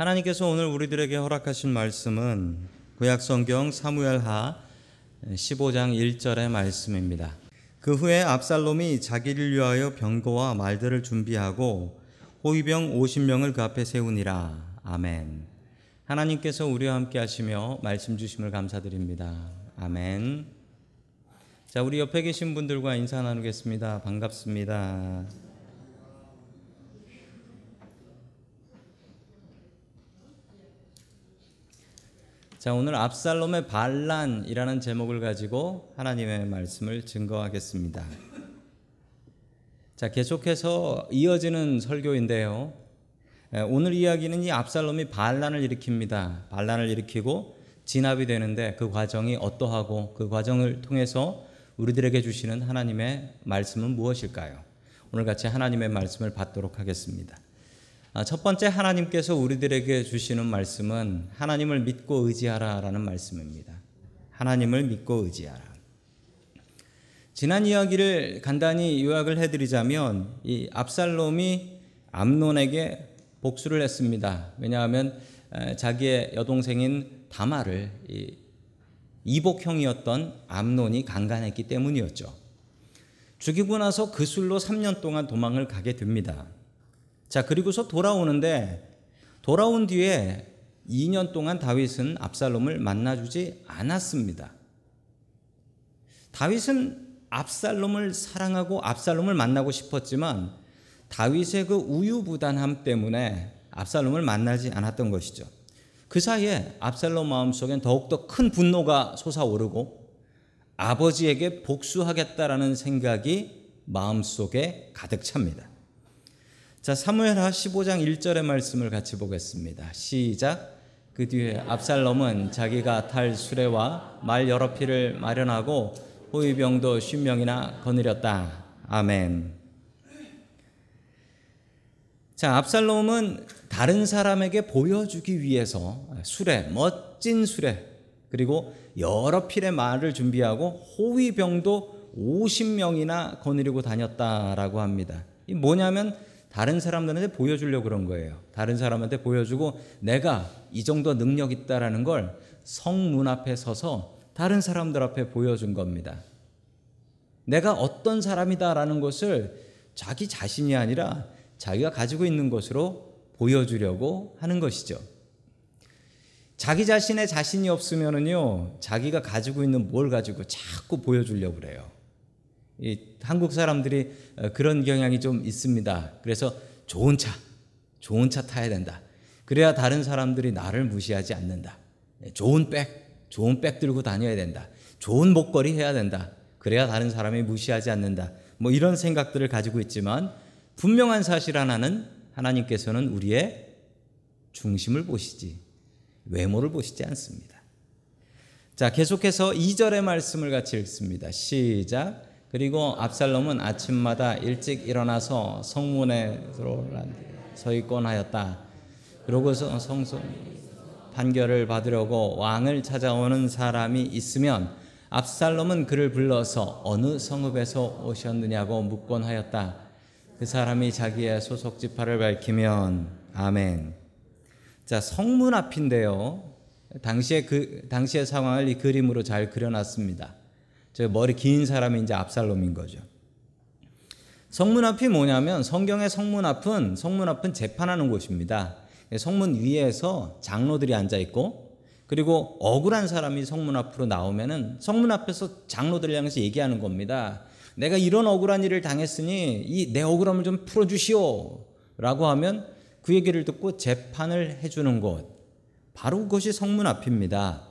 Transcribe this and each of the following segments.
하나님께서 오늘 우리들에게 허락하신 말씀은 구약 성경 사무엘하 15장 1절의 말씀입니다. 그 후에 압살롬이 자기를 위하여 병거와 말들을 준비하고 호위병 50명을 그 앞에 세우니라. 아멘. 하나님께서 우리와 함께 하시며 말씀 주심을 감사드립니다. 아멘. 자, 우리 옆에 계신 분들과 인사 나누겠습니다. 반갑습니다. 자, 오늘 압살롬의 반란이라는 제목을 가지고 하나님의 말씀을 증거하겠습니다. 자, 계속해서 이어지는 설교인데요. 오늘 이야기는 이 압살롬이 반란을 일으킵니다. 반란을 일으키고 진압이 되는데 그 과정이 어떠하고 그 과정을 통해서 우리들에게 주시는 하나님의 말씀은 무엇일까요? 오늘 같이 하나님의 말씀을 받도록 하겠습니다. 아, 첫 번째 하나님께서 우리들에게 주시는 말씀은 하나님을 믿고 의지하라라는 말씀입니다. 하나님을 믿고 의지하라. 지난 이야기를 간단히 요약을 해드리자면 이 압살롬이 암논에게 복수를 했습니다. 왜냐하면 자기의 여동생인 다마를 이복형이었던 암논이 강간했기 때문이었죠. 죽이고 나서 그 술로 3년 동안 도망을 가게 됩니다. 자, 그리고서 돌아오는데 돌아온 뒤에 2년 동안 다윗은 압살롬을 만나주지 않았습니다. 다윗은 압살롬을 사랑하고 압살롬을 만나고 싶었지만 다윗의 그 우유부단함 때문에 압살롬을 만나지 않았던 것이죠. 그 사이에 압살롬 마음속엔 더욱더 큰 분노가 솟아오르고 아버지에게 복수하겠다라는 생각이 마음속에 가득 찹니다. 자, 사무엘하 15장 1절의 말씀을 같이 보겠습니다. 시작. 그 뒤에 압살롬은 자기가 탈 수레와 말 여러 피를 마련하고 호위병도 쉰 명이나 거느렸다. 아멘. 자, 압살롬은 다른 사람에게 보여주기 위해서 수레, 멋진 수레, 그리고 여러 필의 말을 준비하고 호위병도 50명이나 거느리고 다녔다라고 합니다. 이 뭐냐면 다른 사람들한테 보여주려고 그런 거예요. 다른 사람한테 보여주고 내가 이 정도 능력 있다라는 걸 성문 앞에 서서 다른 사람들 앞에 보여준 겁니다. 내가 어떤 사람이다라는 것을 자기 자신이 아니라 자기가 가지고 있는 것으로 보여주려고 하는 것이죠. 자기 자신의 자신이 없으면은요, 자기가 가지고 있는 뭘 가지고 자꾸 보여주려고 그래요. 이 한국 사람들이 어, 그런 경향이 좀 있습니다. 그래서 좋은 차, 좋은 차 타야 된다. 그래야 다른 사람들이 나를 무시하지 않는다. 네, 좋은 백, 좋은 백 들고 다녀야 된다. 좋은 목걸이 해야 된다. 그래야 다른 사람이 무시하지 않는다. 뭐 이런 생각들을 가지고 있지만 분명한 사실 하나는 하나님께서는 우리의 중심을 보시지 외모를 보시지 않습니다. 자, 계속해서 2절의 말씀을 같이 읽습니다. 시작. 그리고 압살롬은 아침마다 일찍 일어나서 성문에 서 있곤 하였다. 그러고서 성소 판결을 받으려고 왕을 찾아오는 사람이 있으면 압살롬은 그를 불러서 어느 성읍에서 오셨느냐고 묻곤 하였다. 그 사람이 자기의 소속 지파를 밝히면 아멘. 자, 성문 앞인데요. 당시의 그 당시의 상황을 이 그림으로 잘 그려놨습니다. 저 머리 긴 사람이 이제 압살롬인 거죠. 성문 앞이 뭐냐면 성경의 성문 앞은 성문 앞은 재판하는 곳입니다. 성문 위에서 장로들이 앉아 있고 그리고 억울한 사람이 성문 앞으로 나오면은 성문 앞에서 장로들을 향해서 얘기하는 겁니다. 내가 이런 억울한 일을 당했으니 이 내 억울함을 좀 풀어 주시오라고 하면 그 얘기를 듣고 재판을 해 주는 곳 바로 그것이 성문 앞입니다.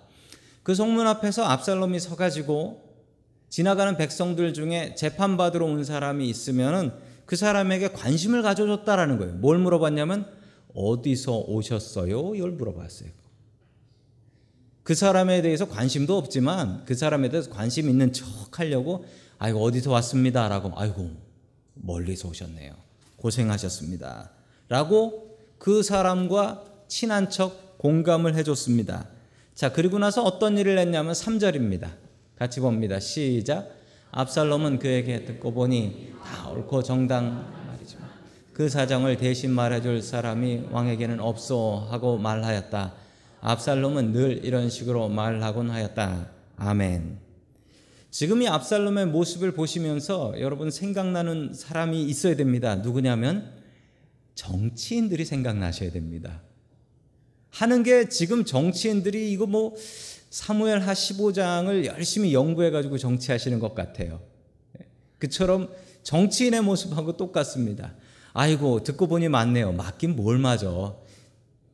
그 성문 앞에서 압살롬이 서 가지고 지나가는 백성들 중에 재판받으러 온 사람이 있으면은 그 사람에게 관심을 가져줬다라는 거예요. 뭘 물어봤냐면 어디서 오셨어요? 이걸 물어봤어요. 그 사람에 대해서 관심도 없지만 그 사람에 대해서 관심 있는 척 하려고 아이고 어디서 왔습니다라고 아이고 멀리서 오셨네요. 고생하셨습니다. 라고 그 사람과 친한 척 공감을 해줬습니다. 자, 그리고 나서 어떤 일을 했냐면 3절입니다. 같이 봅니다. 시작. 압살롬은 그에게 듣고 보니 다 옳고 정당 말이지만 그 사정을 대신 말해줄 사람이 왕에게는 없어 하고 말하였다. 압살롬은 늘 이런 식으로 말하곤 하였다. 아멘. 지금 이 압살롬의 모습을 보시면서 여러분 생각나는 사람이 있어야 됩니다. 누구냐면 정치인들이 생각나셔야 됩니다. 하는 게 지금 정치인들이 이거 뭐 사무엘 하 15장을 열심히 연구해 가지고 정치하시는 것 같아요. 그처럼 정치인의 모습하고 똑같습니다. 아이고 듣고 보니 맞네요. 맞긴 뭘 맞아.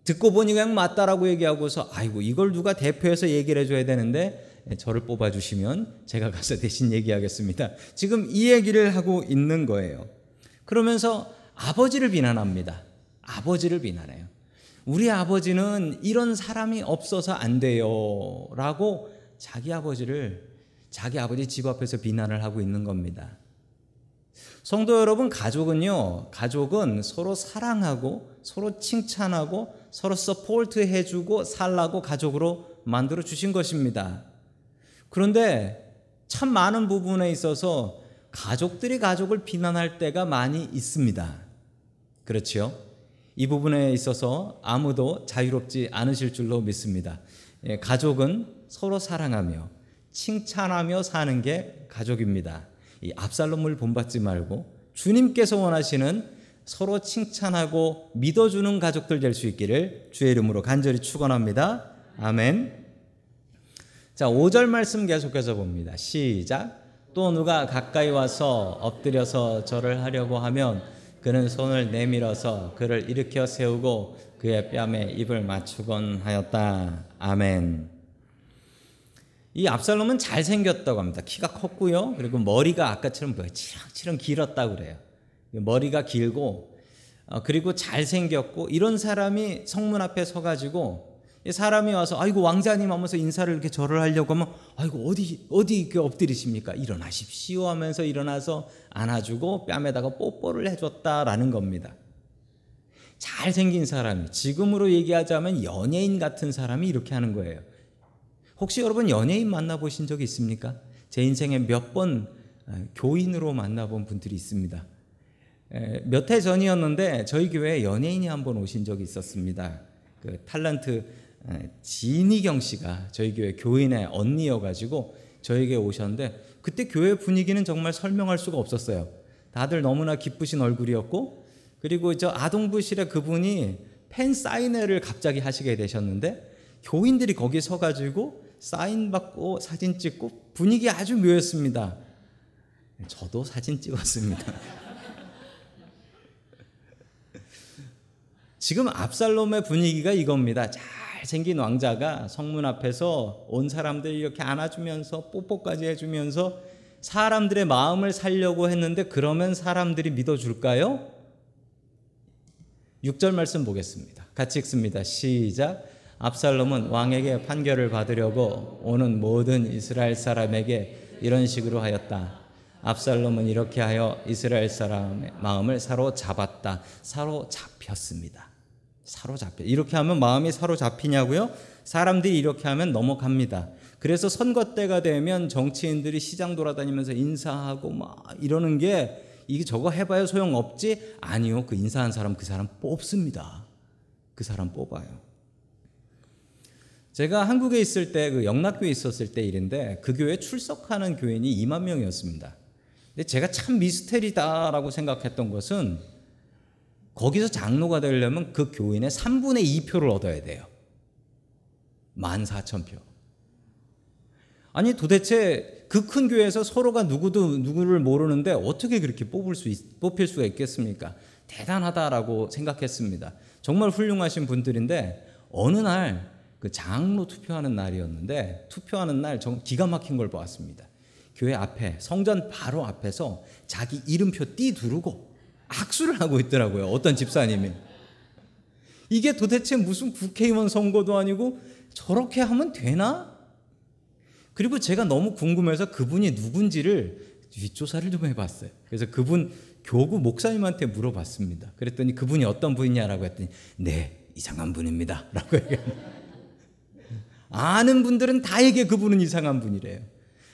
듣고 보니 그냥 맞다라고 얘기하고서 아이고 이걸 누가 대표해서 얘기를 해줘야 되는데 저를 뽑아주시면 제가 가서 대신 얘기하겠습니다. 지금 이 얘기를 하고 있는 거예요. 그러면서 아버지를 비난합니다. 아버지를 비난해요. 우리 아버지는 이런 사람이 없어서 안 돼요. 라고 자기 아버지를 자기 아버지 집 앞에서 비난을 하고 있는 겁니다. 성도 여러분, 가족은요, 가족은 서로 사랑하고 서로 칭찬하고 서로 support 해주고 살라고 가족으로 만들어 주신 것입니다. 그런데 참 많은 부분에 있어서 가족들이 가족을 비난할 때가 많이 있습니다. 그렇지요? 이 부분에 있어서 아무도 자유롭지 않으실 줄로 믿습니다. 예, 가족은 서로 사랑하며 칭찬하며 사는 게 가족입니다. 이 압살롬을 본받지 말고 주님께서 원하시는 서로 칭찬하고 믿어주는 가족들 될 수 있기를 주의 이름으로 간절히 축원합니다. 아멘. 자, 5절 말씀 계속해서 봅니다. 시작. 또 누가 가까이 와서 엎드려서 절을 하려고 하면 그는 손을 내밀어서 그를 일으켜 세우고 그의 뺨에 입을 맞추곤 하였다. 아멘. 이 압살롬은 잘생겼다고 합니다. 키가 컸고요. 그리고 머리가 아까처럼 치렁치렁 길었다고 그래요. 머리가 길고 어, 그리고 잘생겼고 이런 사람이 성문 앞에 서가지고 사람이 와서 아이고 왕자님 하면서 인사를 이렇게 절을 하려고 하면 아이고 어디 어디 이렇게 엎드리십니까? 일어나십시오 하면서 일어나서 안아주고 뺨에다가 뽀뽀를 해줬다라는 겁니다. 잘생긴 사람이 지금으로 얘기하자면 연예인 같은 사람이 이렇게 하는 거예요. 혹시 여러분 연예인 만나보신 적 있습니까? 제 인생에 몇 번 교인으로 만나본 분들이 있습니다. 몇 해 전이었는데 저희 교회에 연예인이 한 번 오신 적이 있었습니다. 그 탤런트 진희경 씨가 저희 교회 교인의 언니여가지고 저에게 오셨는데 그때 교회 분위기는 정말 설명할 수가 없었어요. 다들 너무나 기쁘신 얼굴이었고 그리고 저 아동부실에 그분이 팬 사인회를 갑자기 하시게 되셨는데 교인들이 거기 서가지고 사인 받고 사진 찍고 분위기 아주 묘했습니다. 저도 사진 찍었습니다. 지금 압살롬의 분위기가 이겁니다. 잘생긴 왕자가 성문 앞에서 온 사람들 이렇게 안아주면서 뽀뽀까지 해주면서 사람들의 마음을 살려고 했는데 그러면 사람들이 믿어줄까요? 6절 말씀 보겠습니다. 같이 읽습니다. 시작. 압살롬은 왕에게 판결을 받으려고 오는 모든 이스라엘 사람에게 이런 식으로 하였다. 압살롬은 이렇게 하여 이스라엘 사람의 마음을 사로잡았다. 사로잡혔습니다. 사로잡혀. 이렇게 하면 마음이 사로잡히냐고요? 사람들이 이렇게 하면 넘어갑니다. 그래서 선거 때가 되면 정치인들이 시장 돌아다니면서 인사하고 막 이러는 게 이게 저거 해봐야 소용없지? 아니요. 그 인사한 사람 그 사람 뽑습니다. 그 사람 뽑아요. 제가 한국에 있을 때 그 영락교에 있었을 때 일인데 그 교회 출석하는 교인이 2만 명이었습니다. 근데 제가 참 미스테리다라고 생각했던 것은 거기서 장로가 되려면 그 교인의 3분의 2표를 얻어야 돼요. 14,000표. 아니 도대체 그 큰 교회에서 서로가 누구도 누구를 모르는데 어떻게 그렇게 뽑을 수 있, 뽑힐 수가 있겠습니까? 대단하다라고 생각했습니다. 정말 훌륭하신 분들인데 어느 날 그 장로 투표하는 날이었는데 투표하는 날 정 기가 막힌 걸 보았습니다. 교회 앞에 성전 바로 앞에서 자기 이름표 띠 두르고 악수를 하고 있더라고요. 어떤 집사님이. 이게 도대체 무슨 국회의원 선거도 아니고 저렇게 하면 되나? 그리고 제가 너무 궁금해서 그분이 누군지를 뒷조사를 좀 해봤어요. 그래서 그분 교구 목사님한테 물어봤습니다. 그랬더니 그분이 어떤 분이냐라고 했더니 네 이상한 분입니다. 라고 얘기합니다. 아는 분들은 다 얘기해 그분은 이상한 분이래요.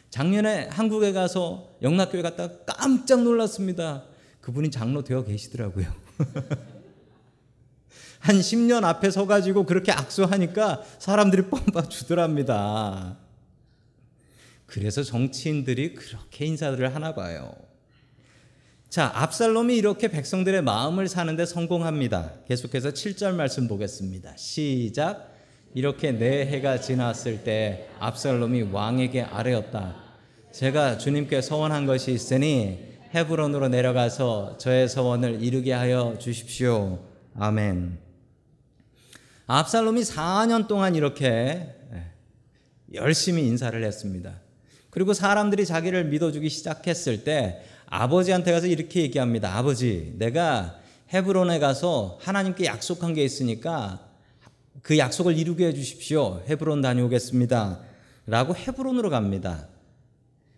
작년에 한국에 가서 영락교회 갔다가 깜짝 놀랐습니다. 그분이 장로 되어 계시더라고요. 한 10년 앞에 서가지고 그렇게 악수하니까 사람들이 뻔뻔 주더랍니다. 그래서 정치인들이 그렇게 인사들을 하나 봐요. 자, 압살롬이 이렇게 백성들의 마음을 사는데 성공합니다. 계속해서 7절 말씀 보겠습니다. 시작. 이렇게 네 해가 지났을 때 압살롬이 왕에게 아뢰었다. 제가 주님께 서원한 것이 있으니 헤브론으로 내려가서 저의 서원을 이루게 하여 주십시오. 아멘. 압살롬이 4년 동안 이렇게 열심히 인사를 했습니다. 그리고 사람들이 자기를 믿어주기 시작했을 때 아버지한테 가서 이렇게 얘기합니다. 아버지, 내가 헤브론에 가서 하나님께 약속한 게 있으니까 그 약속을 이루게 해 주십시오. 헤브론 다녀오겠습니다. 라고 헤브론으로 갑니다.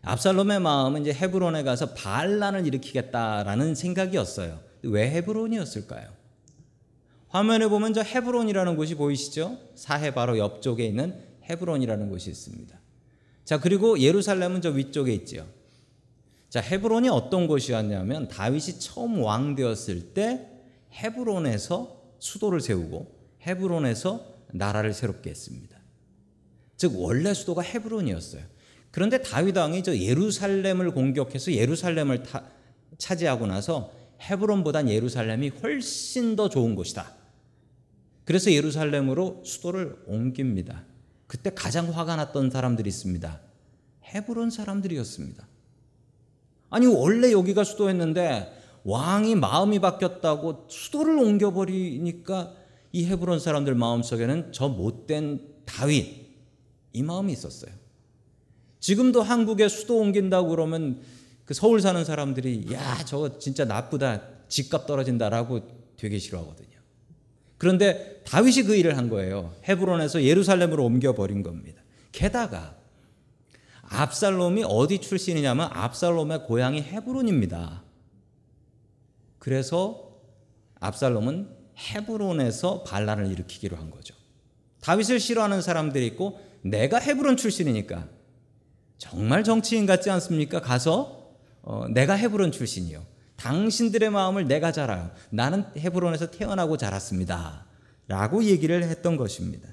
압살롬의 마음은 이제 헤브론에 가서 반란을 일으키겠다라는 생각이었어요. 왜 헤브론이었을까요? 화면에 보면 저 헤브론이라는 곳이 보이시죠? 사해 바로 옆쪽에 있는 헤브론이라는 곳이 있습니다. 자, 그리고 예루살렘은 저 위쪽에 있지요. 자, 헤브론이 어떤 곳이었냐면 다윗이 처음 왕 되었을 때 헤브론에서 수도를 세우고 헤브론에서 나라를 새롭게 했습니다. 즉 원래 수도가 헤브론이었어요. 그런데 다윗 왕이 저 예루살렘을 공격해서 예루살렘을 타, 차지하고 나서 헤브론보단 예루살렘이 훨씬 더 좋은 곳이다. 그래서 예루살렘으로 수도를 옮깁니다. 그때 가장 화가 났던 사람들이 있습니다. 헤브론 사람들이었습니다. 아니 원래 여기가 수도였는데 왕이 마음이 바뀌었다고 수도를 옮겨버리니까 이 헤브론 사람들 마음속에는 저 못된 다윗 이 마음이 있었어요. 지금도 한국에 수도 옮긴다고 그러면 그 서울 사는 사람들이 야 저거 진짜 나쁘다 집값 떨어진다라고 되게 싫어하거든요. 그런데 다윗이 그 일을 한 거예요. 헤브론에서 예루살렘으로 옮겨 버린 겁니다. 게다가 압살롬이 어디 출신이냐면 압살롬의 고향이 헤브론입니다. 그래서 압살롬은 헤브론에서 반란을 일으키기로 한 거죠. 다윗을 싫어하는 사람들이 있고 내가 헤브론 출신이니까 정말 정치인 같지 않습니까? 가서 어, 내가 헤브론 출신이요. 당신들의 마음을 내가 잘 알아요. 나는 헤브론에서 태어나고 자랐습니다. 라고 얘기를 했던 것입니다.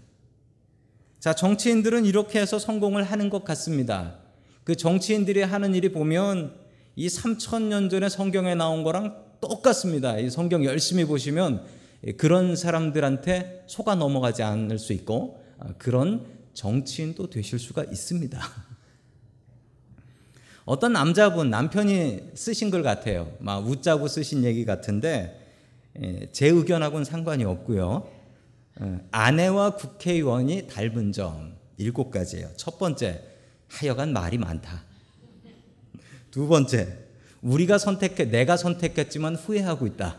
자, 정치인들은 이렇게 해서 성공을 하는 것 같습니다. 그 정치인들이 하는 일이 보면 이 3천년 전에 성경에 나온 거랑 똑같습니다. 이 성경 열심히 보시면 그런 사람들한테 속아 넘어가지 않을 수 있고 아, 그런 정치인도 되실 수가 있습니다. 어떤 남자분 남편이 쓰신 글 같아요. 막 웃자고 쓰신 얘기 같은데 제 의견하고는 상관이 없고요. 어, 아내와 국회의원이 닮은 점 일곱 가지예요. 첫 번째, 하여간 말이 많다. 두 번째, 우리가 선택해 내가 선택했지만 후회하고 있다.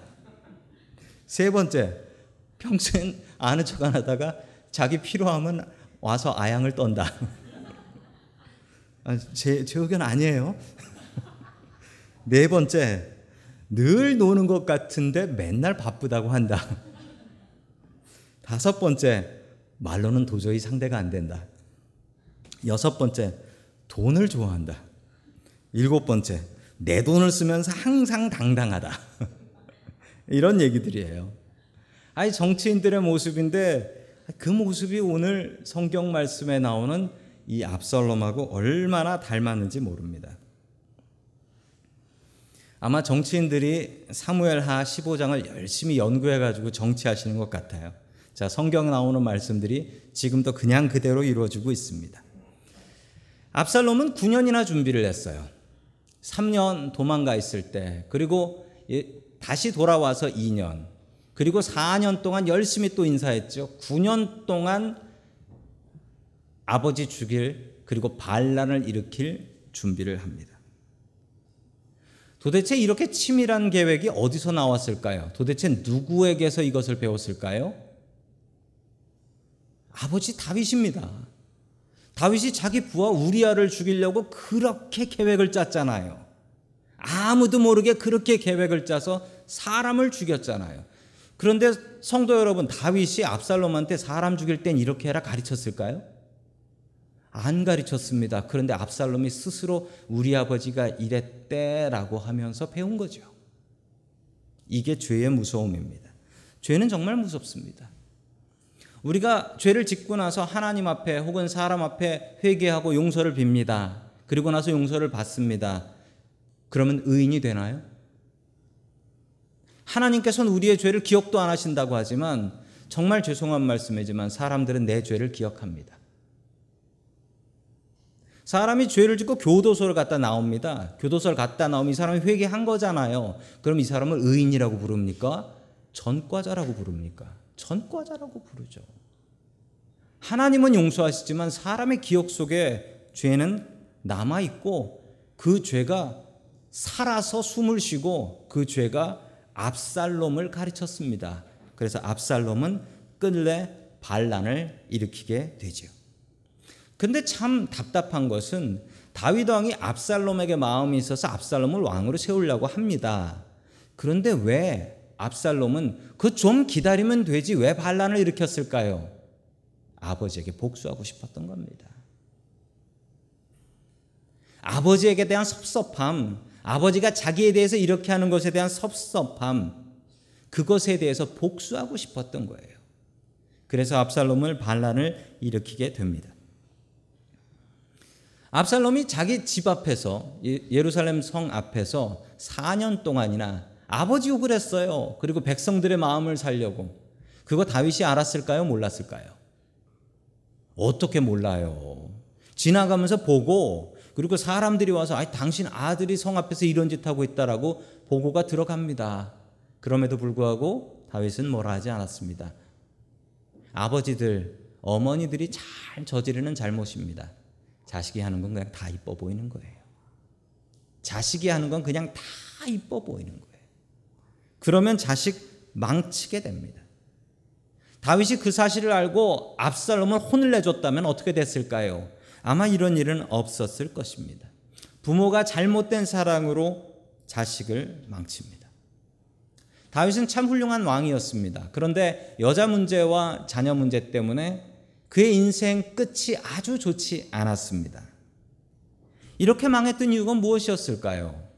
세 번째, 평소엔 아는 척 안 하다가 자기 필요하면 와서 아양을 떤다. 아, 제, 제 의견 아니에요. 네 번째, 늘 노는 것 같은데 맨날 바쁘다고 한다. 다섯 번째, 말로는 도저히 상대가 안 된다. 여섯 번째, 돈을 좋아한다. 일곱 번째, 내 돈을 쓰면서 항상 당당하다. 이런 얘기들이에요. 아니, 정치인들의 모습인데 그 모습이 오늘 성경 말씀에 나오는 이 압살롬하고 얼마나 닮았는지 모릅니다. 아마 정치인들이 사무엘하 15장을 열심히 연구해 가지고 정치하시는 것 같아요. 자, 성경 나오는 말씀들이 지금도 그냥 그대로 이루어지고 있습니다. 압살롬은 9년이나 준비를 했어요. 3년 도망가 있을 때, 그리고 다시 돌아와서 2년, 그리고 4년 동안 열심히 또 인사했죠. 9년 동안 아버지 죽일, 그리고 반란을 일으킬 준비를 합니다. 도대체 이렇게 치밀한 계획이 어디서 나왔을까요? 도대체 누구에게서 이것을 배웠을까요? 아버지 다윗입니다. 다윗이 자기 부하 우리아를 죽이려고 그렇게 계획을 짰잖아요. 아무도 모르게 그렇게 계획을 짜서 사람을 죽였잖아요. 그런데 성도 여러분, 다윗이 압살롬한테 사람 죽일 땐 이렇게 해라 가르쳤을까요? 안 가르쳤습니다. 그런데 압살롬이 스스로 우리 아버지가 이랬대라고 하면서 배운 거죠. 이게 죄의 무서움입니다. 죄는 정말 무섭습니다. 우리가 죄를 짓고 나서 하나님 앞에 혹은 사람 앞에 회개하고 용서를 빕니다. 그리고 나서 용서를 받습니다. 그러면 의인이 되나요? 하나님께서는 우리의 죄를 기억도 안 하신다고 하지만 정말 죄송한 말씀이지만 사람들은 내 죄를 기억합니다. 사람이 죄를 짓고 교도소를 갔다 나옵니다. 교도소를 갔다 나오면 이 사람이 회개한 거잖아요. 그럼 이 사람을 의인이라고 부릅니까? 전과자라고 부릅니까? 전과자라고 부르죠. 하나님은 용서하시지만 사람의 기억 속에 죄는 남아 있고 그 죄가 살아서 숨을 쉬고 그 죄가 압살롬을 가르쳤습니다. 그래서 압살롬은 끝내 반란을 일으키게 되죠. 근데 참 답답한 것은 다윗 왕이 압살롬에게 마음이 있어서 압살롬을 왕으로 세우려고 합니다. 그런데 왜 압살롬은 그 좀 기다리면 되지 왜 반란을 일으켰을까요? 아버지에게 복수하고 싶었던 겁니다. 아버지에게 대한 섭섭함, 아버지가 자기에 대해서 이렇게 하는 것에 대한 섭섭함, 그것에 대해서 복수하고 싶었던 거예요. 그래서 압살롬을 반란을 일으키게 됩니다. 압살롬이 자기 집 앞에서 예루살렘 성 앞에서 4년 동안이나 아버지 욕을 했어요. 그리고 백성들의 마음을 살려고. 그거 다윗이 알았을까요? 몰랐을까요? 어떻게 몰라요? 지나가면서 보고 그리고 사람들이 와서 아 당신 아들이 성 앞에서 이런 짓 하고 있다라고 보고가 들어갑니다. 그럼에도 불구하고 다윗은 뭐라 하지 않았습니다. 아버지들, 어머니들이 잘 저지르는 잘못입니다. 자식이 하는 건 그냥 다 이뻐 보이는 거예요. 자식이 하는 건 그냥 다 이뻐 보이는 거예요. 그러면 자식 망치게 됩니다. 다윗이 그 사실을 알고 압살롬을 혼을 내줬다면 어떻게 됐을까요? 아마 이런 일은 없었을 것입니다. 부모가 잘못된 사랑으로 자식을 망칩니다. 다윗은 참 훌륭한 왕이었습니다. 그런데 여자 문제와 자녀 문제 때문에 그의 인생 끝이 아주 좋지 않았습니다. 이렇게 망했던 이유가 무엇이었을까요?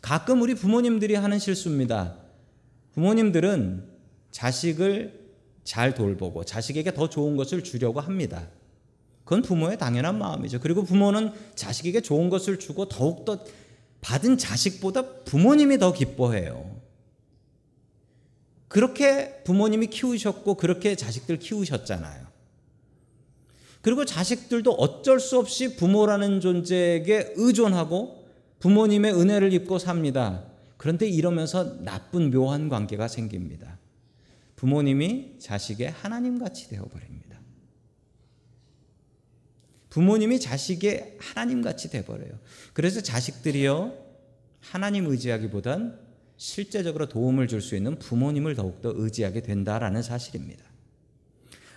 가끔 우리 부모님들이 하는 실수입니다. 부모님들은 자식을 잘 돌보고 자식에게 더 좋은 것을 주려고 합니다. 그건 부모의 당연한 마음이죠. 그리고 부모는 자식에게 좋은 것을 주고 더욱더 받은 자식보다 부모님이 더 기뻐해요. 그렇게 부모님이 키우셨고 그렇게 자식들 키우셨잖아요. 그리고 자식들도 어쩔 수 없이 부모라는 존재에게 의존하고 부모님의 은혜를 입고 삽니다. 그런데 이러면서 나쁜 묘한 관계가 생깁니다. 부모님이 자식의 하나님 같이 되어 버립니다. 부모님이 자식의 하나님 같이 돼 버려요. 그래서 자식들이요 하나님 의지하기보단 실제적으로 도움을 줄 수 있는 부모님을 더욱더 의지하게 된다라는 사실입니다.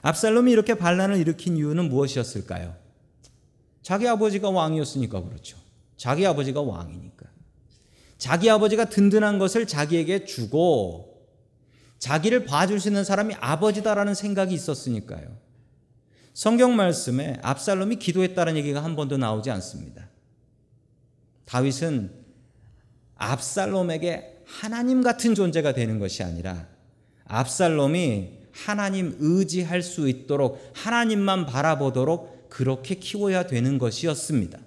압살롬이 이렇게 반란을 일으킨 이유는 무엇이었을까요? 자기 아버지가 왕이었으니까 그렇죠. 자기 아버지가 왕이니까. 자기 아버지가 든든한 것을 자기에게 주고 자기를 봐줄 수 있는 사람이 아버지다라는 생각이 있었으니까요. 성경 말씀에 압살롬이 기도했다는 얘기가 한 번도 나오지 않습니다. 다윗은 압살롬에게 하나님 같은 존재가 되는 것이 아니라 압살롬이 하나님 의지할 수 있도록 하나님만 바라보도록 그렇게 키워야 되는 것이었습니다.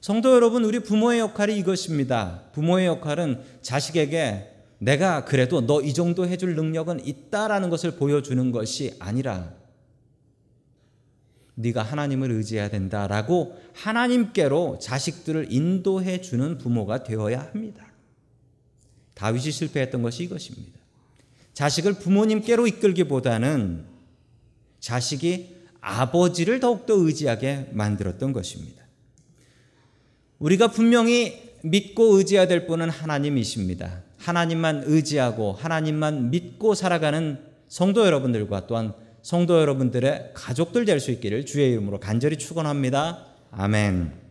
성도 여러분, 우리 부모의 역할이 이것입니다. 부모의 역할은 자식에게 내가 그래도 너 이 정도 해줄 능력은 있다라는 것을 보여주는 것이 아니라 네가 하나님을 의지해야 된다라고 하나님께로 자식들을 인도해 주는 부모가 되어야 합니다. 다윗이 실패했던 것이 이것입니다. 자식을 부모님께로 이끌기보다는 자식이 아버지를 더욱더 의지하게 만들었던 것입니다. 우리가 분명히 믿고 의지해야 될 분은 하나님이십니다. 하나님만 의지하고 하나님만 믿고 살아가는 성도 여러분들과 또한 성도 여러분들의 가족들 될 수 있기를 주의 이름으로 간절히 축원합니다. 아멘.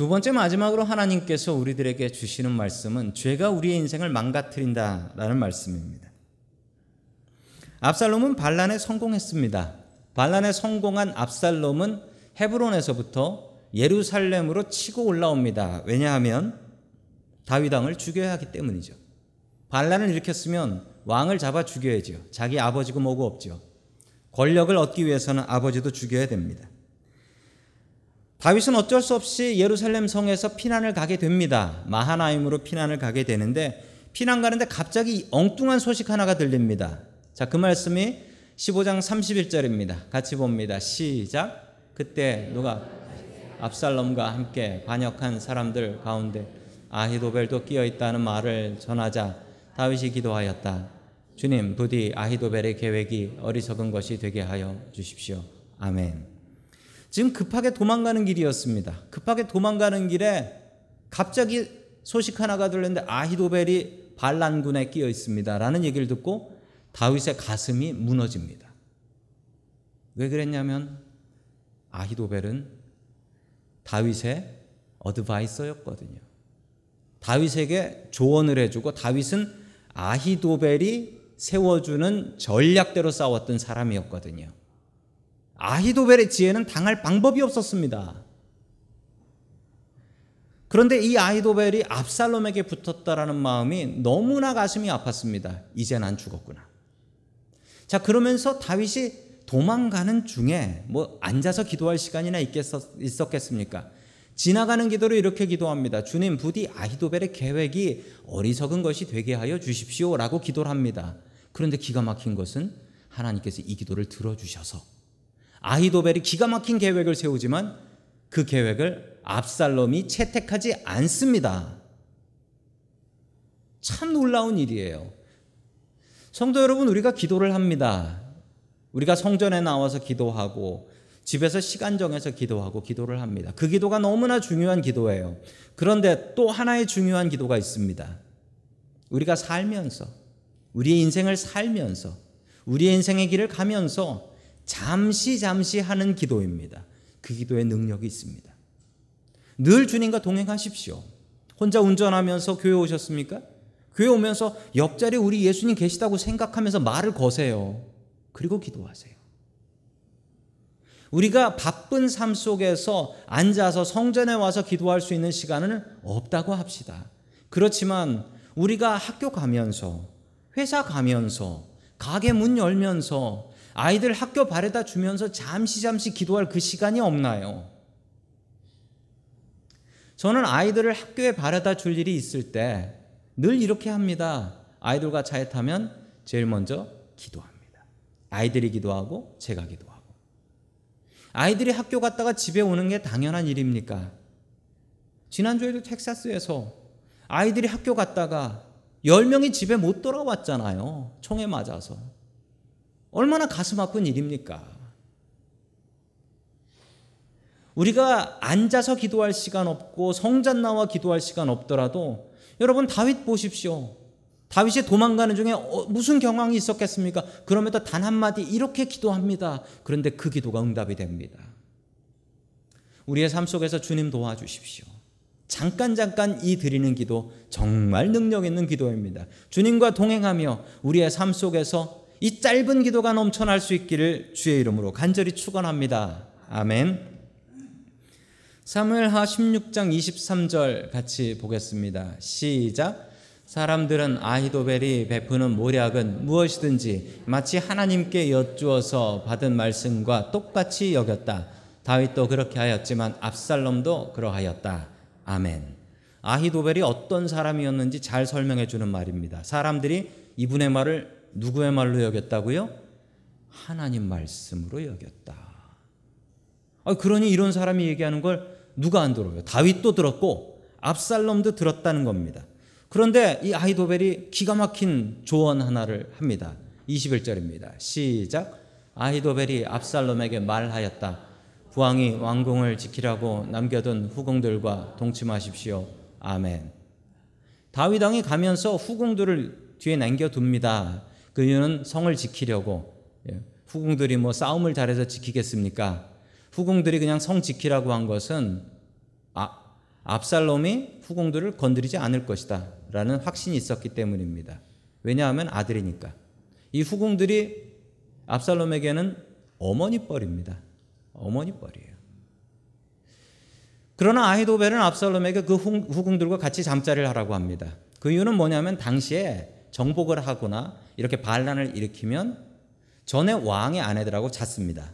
두 번째 마지막으로 하나님께서 우리들에게 주시는 말씀은 죄가 우리의 인생을 망가뜨린다라는 말씀입니다. 압살롬은 반란에 성공했습니다. 반란에 성공한 압살롬은 헤브론에서부터 예루살렘으로 치고 올라옵니다. 왜냐하면 다윗 왕을 죽여야 하기 때문이죠. 반란을 일으켰으면 왕을 잡아 죽여야지요. 자기 아버지고 뭐고 없죠. 권력을 얻기 위해서는 아버지도 죽여야 됩니다. 다윗은 어쩔 수 없이 예루살렘 성에서 피난을 가게 됩니다. 마하나임으로 피난을 가게 되는데 피난 가는데 갑자기 엉뚱한 소식 하나가 들립니다. 자, 그 말씀이 15장 31절입니다. 같이 봅니다. 시작. 그때 누가 압살롬과 함께 반역한 사람들 가운데 아히도벨도 끼어 있다는 말을 전하자 다윗이 기도하였다. 주님, 부디 아히도벨의 계획이 어리석은 것이 되게 하여 주십시오. 아멘. 지금 급하게 도망가는 길이었습니다. 급하게 도망가는 길에 갑자기 소식 하나가 들렸는데 아히도벨이 반란군에 끼어 있습니다라는 얘기를 듣고 다윗의 가슴이 무너집니다. 왜 그랬냐면 아히도벨은 다윗의 어드바이서였거든요. 다윗에게 조언을 해주고 다윗은 아히도벨이 세워주는 전략대로 싸웠던 사람이었거든요. 아히도벨의 지혜는 당할 방법이 없었습니다. 그런데 이 아히도벨이 압살롬에게 붙었다라는 마음이 너무나 가슴이 아팠습니다. 이제 난 죽었구나. 자, 그러면서 다윗이 도망가는 중에 뭐 앉아서 기도할 시간이나 있었겠습니까? 지나가는 기도로 이렇게 기도합니다. 주님, 부디 아히도벨의 계획이 어리석은 것이 되게 하여 주십시오라고 기도를 합니다. 그런데 기가 막힌 것은 하나님께서 이 기도를 들어주셔서 아히도벨이 기가 막힌 계획을 세우지만 그 계획을 압살롬이 채택하지 않습니다. 참 놀라운 일이에요. 성도 여러분, 우리가 기도를 합니다. 우리가 성전에 나와서 기도하고 집에서 시간 정해서 기도하고 기도를 합니다. 그 기도가 너무나 중요한 기도예요. 그런데 또 하나의 중요한 기도가 있습니다. 우리가 살면서, 우리의 인생을 살면서, 우리의 인생의 길을 가면서 잠시 잠시 하는 기도입니다. 그 기도에 능력이 있습니다. 늘 주님과 동행하십시오. 혼자 운전하면서 교회 오셨습니까? 교회 오면서 옆자리에 우리 예수님 계시다고 생각하면서 말을 거세요. 그리고 기도하세요. 우리가 바쁜 삶 속에서 앉아서 성전에 와서 기도할 수 있는 시간은 없다고 합시다. 그렇지만 우리가 학교 가면서, 회사 가면서, 가게 문 열면서, 아이들 학교 바래다 주면서 잠시 잠시 기도할 그 시간이 없나요? 저는 아이들을 학교에 바래다 줄 일이 있을 때 늘 이렇게 합니다. 아이들과 차에 타면 제일 먼저 기도합니다. 아이들이 기도하고 제가 기도하고. 아이들이 학교 갔다가 집에 오는 게 당연한 일입니까? 지난주에도 텍사스에서 아이들이 학교 갔다가 10명이 집에 못 돌아왔잖아요. 총에 맞아서. 얼마나 가슴 아픈 일입니까? 우리가 앉아서 기도할 시간 없고 성전 나와 기도할 시간 없더라도 여러분 다윗 보십시오. 다윗이 도망가는 중에 어, 무슨 경황이 있었겠습니까? 그럼에도 단 한마디 이렇게 기도합니다. 그런데 그 기도가 응답이 됩니다. 우리의 삶 속에서 주님 도와주십시오. 잠깐 잠깐 이 드리는 기도 정말 능력 있는 기도입니다. 주님과 동행하며 우리의 삶 속에서 이 짧은 기도가 넘쳐날 수 있기를 주의 이름으로 간절히 축원합니다. 아멘. 사무엘하 16장 23절 같이 보겠습니다. 시작. 사람들은 아히도벨이 베푸는 모략은 무엇이든지 마치 하나님께 여쭈어서 받은 말씀과 똑같이 여겼다. 다윗도 그렇게 하였지만 압살롬도 그러하였다. 아멘. 아히도벨이 어떤 사람이었는지 잘 설명해 주는 말입니다. 사람들이 이분의 말을 누구의 말로 여겼다고요? 하나님 말씀으로 여겼다. 아, 그러니 이런 사람이 얘기하는 걸 누가 안 들어요? 다윗도 들었고 압살롬도 들었다는 겁니다. 그런데 이 아히도벨이 기가 막힌 조언 하나를 합니다. 21절입니다. 시작. 아히도벨이 압살롬에게 말하였다. 부왕이 왕궁을 지키라고 남겨둔 후궁들과 동침하십시오. 아멘. 다윗 왕이 가면서 후궁들을 뒤에 남겨둡니다. 그 이유는 성을 지키려고. 예, 후궁들이 뭐 싸움을 잘해서 지키겠습니까? 후궁들이 그냥 성 지키라고 한 것은 아, 압살롬이 후궁들을 건드리지 않을 것이다. 라는 확신이 있었기 때문입니다. 왜냐하면 아들이니까. 이 후궁들이 압살롬에게는 어머니 뻘입니다. 어머니 뻘이에요. 그러나 아히도벨은 압살롬에게 그 후궁들과 같이 잠자리를 하라고 합니다. 그 이유는 뭐냐면 당시에 정복을 하거나 이렇게 반란을 일으키면 전에 왕의 아내들하고 잤습니다.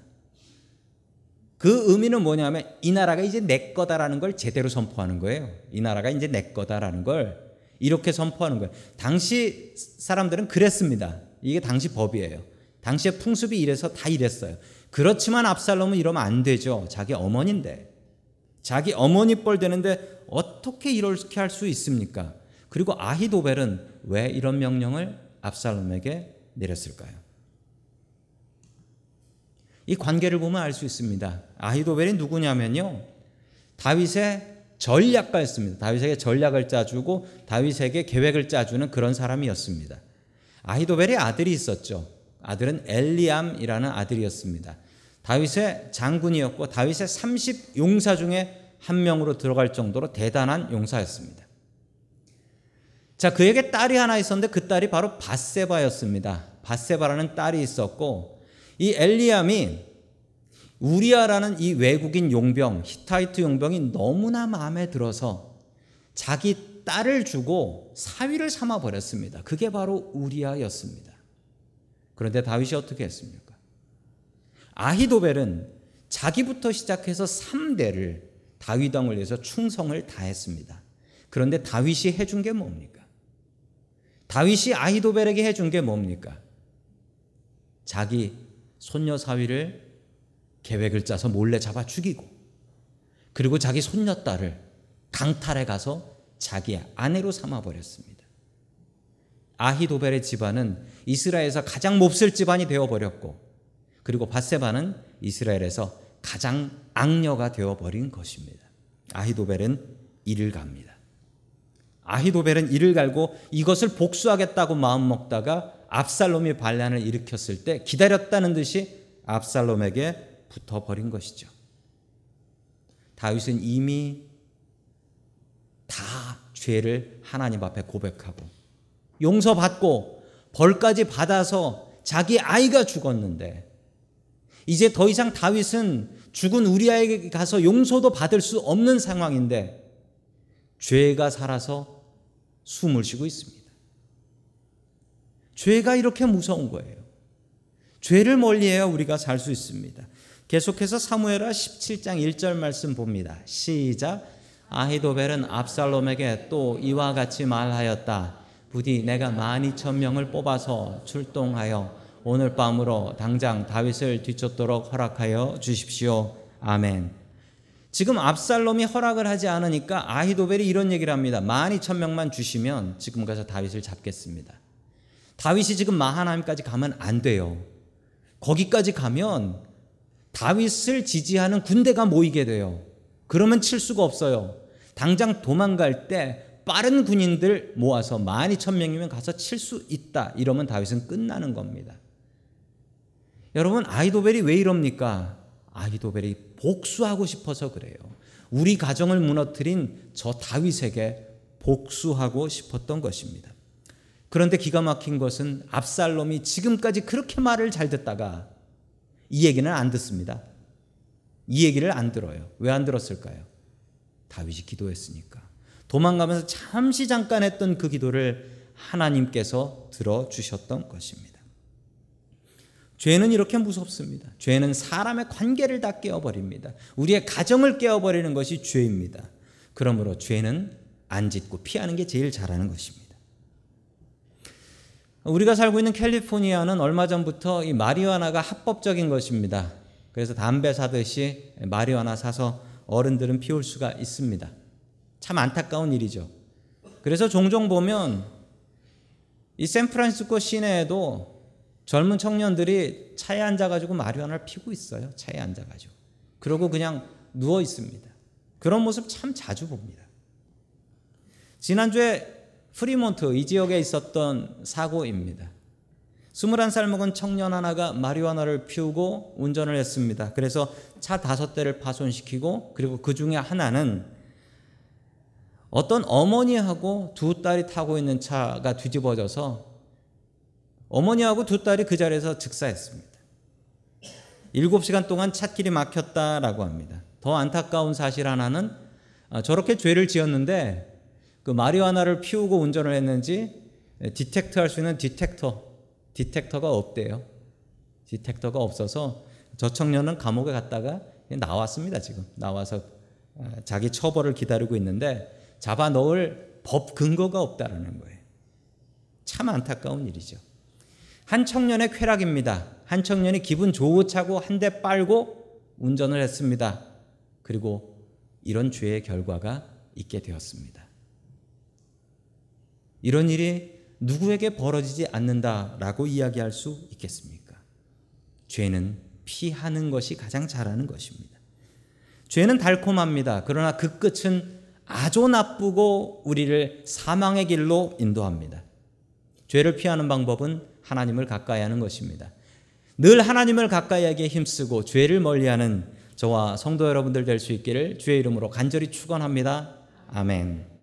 그 의미는 뭐냐면 이 나라가 이제 내 거다라는 걸 제대로 선포하는 거예요. 이 나라가 이제 내 거다라는 걸 이렇게 선포하는 거예요. 당시 사람들은 그랬습니다. 이게 당시 법이에요. 당시의 풍습이 이래서 다 이랬어요. 그렇지만 압살롬은 이러면 안 되죠. 자기 어머니인데. 자기 어머니 뻘 되는데 어떻게 이렇게 할 수 있습니까? 그리고 아히도벨은 왜 이런 명령을 압살롬에게 내렸을까요? 이 관계를 보면 알 수 있습니다. 아히도벨이 누구냐면요. 다윗의 전략가였습니다. 다윗에게 전략을 짜주고 다윗에게 계획을 짜주는 그런 사람이었습니다. 아히도벨의 아들이 있었죠. 아들은 엘리암이라는 아들이었습니다. 다윗의 장군이었고 다윗의 30 용사 중에 한 명으로 들어갈 정도로 대단한 용사였습니다. 자, 그에게 딸이 하나 있었는데 그 딸이 바로 바세바였습니다. 바세바라는 딸이 있었고 이 엘리암이 우리아라는 이 외국인 용병, 히타이트 용병이 너무나 마음에 들어서 자기 딸을 주고 사위를 삼아 버렸습니다. 그게 바로 우리아였습니다. 그런데 다윗이 어떻게 했습니까? 아히도벨은 자기부터 시작해서 3대를 다윗 왕을 위해서 충성을 다했습니다. 그런데 다윗이 해준 게 뭡니까? 다윗이 아히도벨에게 해준 게 뭡니까? 자기 손녀 사위를 계획을 짜서 몰래 잡아 죽이고 그리고 자기 손녀 딸을 강탈해 가서 자기 아내로 삼아 버렸습니다. 아히도벨의 집안은 이스라엘에서 가장 몹쓸 집안이 되어 버렸고 그리고 바세바는 이스라엘에서 가장 악녀가 되어 버린 것입니다. 아히도벨은 이를 갑니다. 아히도벨은 이를 갈고 이것을 복수하겠다고 마음 먹다가 압살롬이 반란을 일으켰을 때 기다렸다는 듯이 압살롬에게 붙어버린 것이죠. 다윗은 이미 다 죄를 하나님 앞에 고백하고 용서받고 벌까지 받아서 자기 아이가 죽었는데 이제 더 이상 다윗은 죽은 우리아에게 가서 용서도 받을 수 없는 상황인데 죄가 살아서 숨을 쉬고 있습니다. 죄가 이렇게 무서운 거예요. 죄를 멀리해야 우리가 살 수 있습니다. 계속해서 사무엘하 17장 1절 말씀 봅니다. 시작. 아히도벨은 압살롬에게 또 이와 같이 말하였다. 부디 내가 만 이천 명을 뽑아서 출동하여 오늘 밤으로 당장 다윗을 뒤쫓도록 허락하여 주십시오. 아멘. 지금 압살롬이 허락을 하지 않으니까 아히도벨이 이런 얘기를 합니다. 만 이천 명만 주시면 지금 가서 다윗을 잡겠습니다. 다윗이 지금 마하나임까지 가면 안 돼요. 거기까지 가면 다윗을 지지하는 군대가 모이게 돼요. 그러면 칠 수가 없어요. 당장 도망갈 때 빠른 군인들 모아서 만 이천 명이면 가서 칠 수 있다. 이러면 다윗은 끝나는 겁니다. 여러분 아이도벨이 왜 이럽니까? 아이도벨이 복수하고 싶어서 그래요. 우리 가정을 무너뜨린 저 다윗에게 복수하고 싶었던 것입니다. 그런데 기가 막힌 것은 압살롬이 지금까지 그렇게 말을 잘 듣다가 이 얘기는 안 듣습니다. 이 얘기를 안 들어요. 왜 안 들었을까요? 다윗이 기도했으니까. 도망가면서 잠시 잠깐 했던 그 기도를 하나님께서 들어주셨던 것입니다. 죄는 이렇게 무섭습니다. 죄는 사람의 관계를 다 깨어버립니다. 우리의 가정을 깨어버리는 것이 죄입니다. 그러므로 죄는 안 짓고 피하는 게 제일 잘하는 것입니다. 우리가 살고 있는 캘리포니아는 얼마 전부터 이 마리화나가 합법적인 것입니다. 그래서 담배 사듯이 마리화나 사서 어른들은 피울 수가 있습니다. 참 안타까운 일이죠. 그래서 종종 보면 이 샌프란시스코 시내에도 젊은 청년들이 차에 앉아가지고 마리화나를 피고 있어요. 차에 앉아가지고. 그러고 그냥 누워 있습니다. 그런 모습 참 자주 봅니다. 지난주에 프리몬트 이 지역에 있었던 사고입니다. 21살 먹은 청년 하나가 마리화나를 피우고 운전을 했습니다. 그래서 차 다섯 대를 파손시키고 그리고 그 중에 하나는 어떤 어머니하고 두 딸이 타고 있는 차가 뒤집어져서 어머니하고 두 딸이 그 자리에서 즉사했습니다. 7시간 동안 찻길이 막혔다라고 합니다. 더 안타까운 사실 하나는 아, 저렇게 죄를 지었는데 그 마리화나를 피우고 운전을 했는지 detect 할 수 있는 detector, detector가 없대요. detector가 없어서 저 청년은 감옥에 갔다가 나왔습니다, 지금. 나와서 아, 자기 처벌을 기다리고 있는데 잡아 넣을 법 근거가 없다라는 거예요. 참 안타까운 일이죠. 한 청년의 쾌락입니다. 한 청년이 기분 좋차고 한 대 빨고 운전을 했습니다. 그리고 이런 죄의 결과가 있게 되었습니다. 이런 일이 누구에게 벌어지지 않는다라고 이야기할 수 있겠습니까? 죄는 피하는 것이 가장 잘하는 것입니다. 죄는 달콤합니다. 그러나 그 끝은 아주 나쁘고 우리를 사망의 길로 인도합니다. 죄를 피하는 방법은 하나님을 가까이 하는 것입니다. 늘 하나님을 가까이 하기에 힘쓰고 죄를 멀리하는 저와 성도 여러분들 될 수 있기를 주의 이름으로 간절히 축원합니다. 아멘.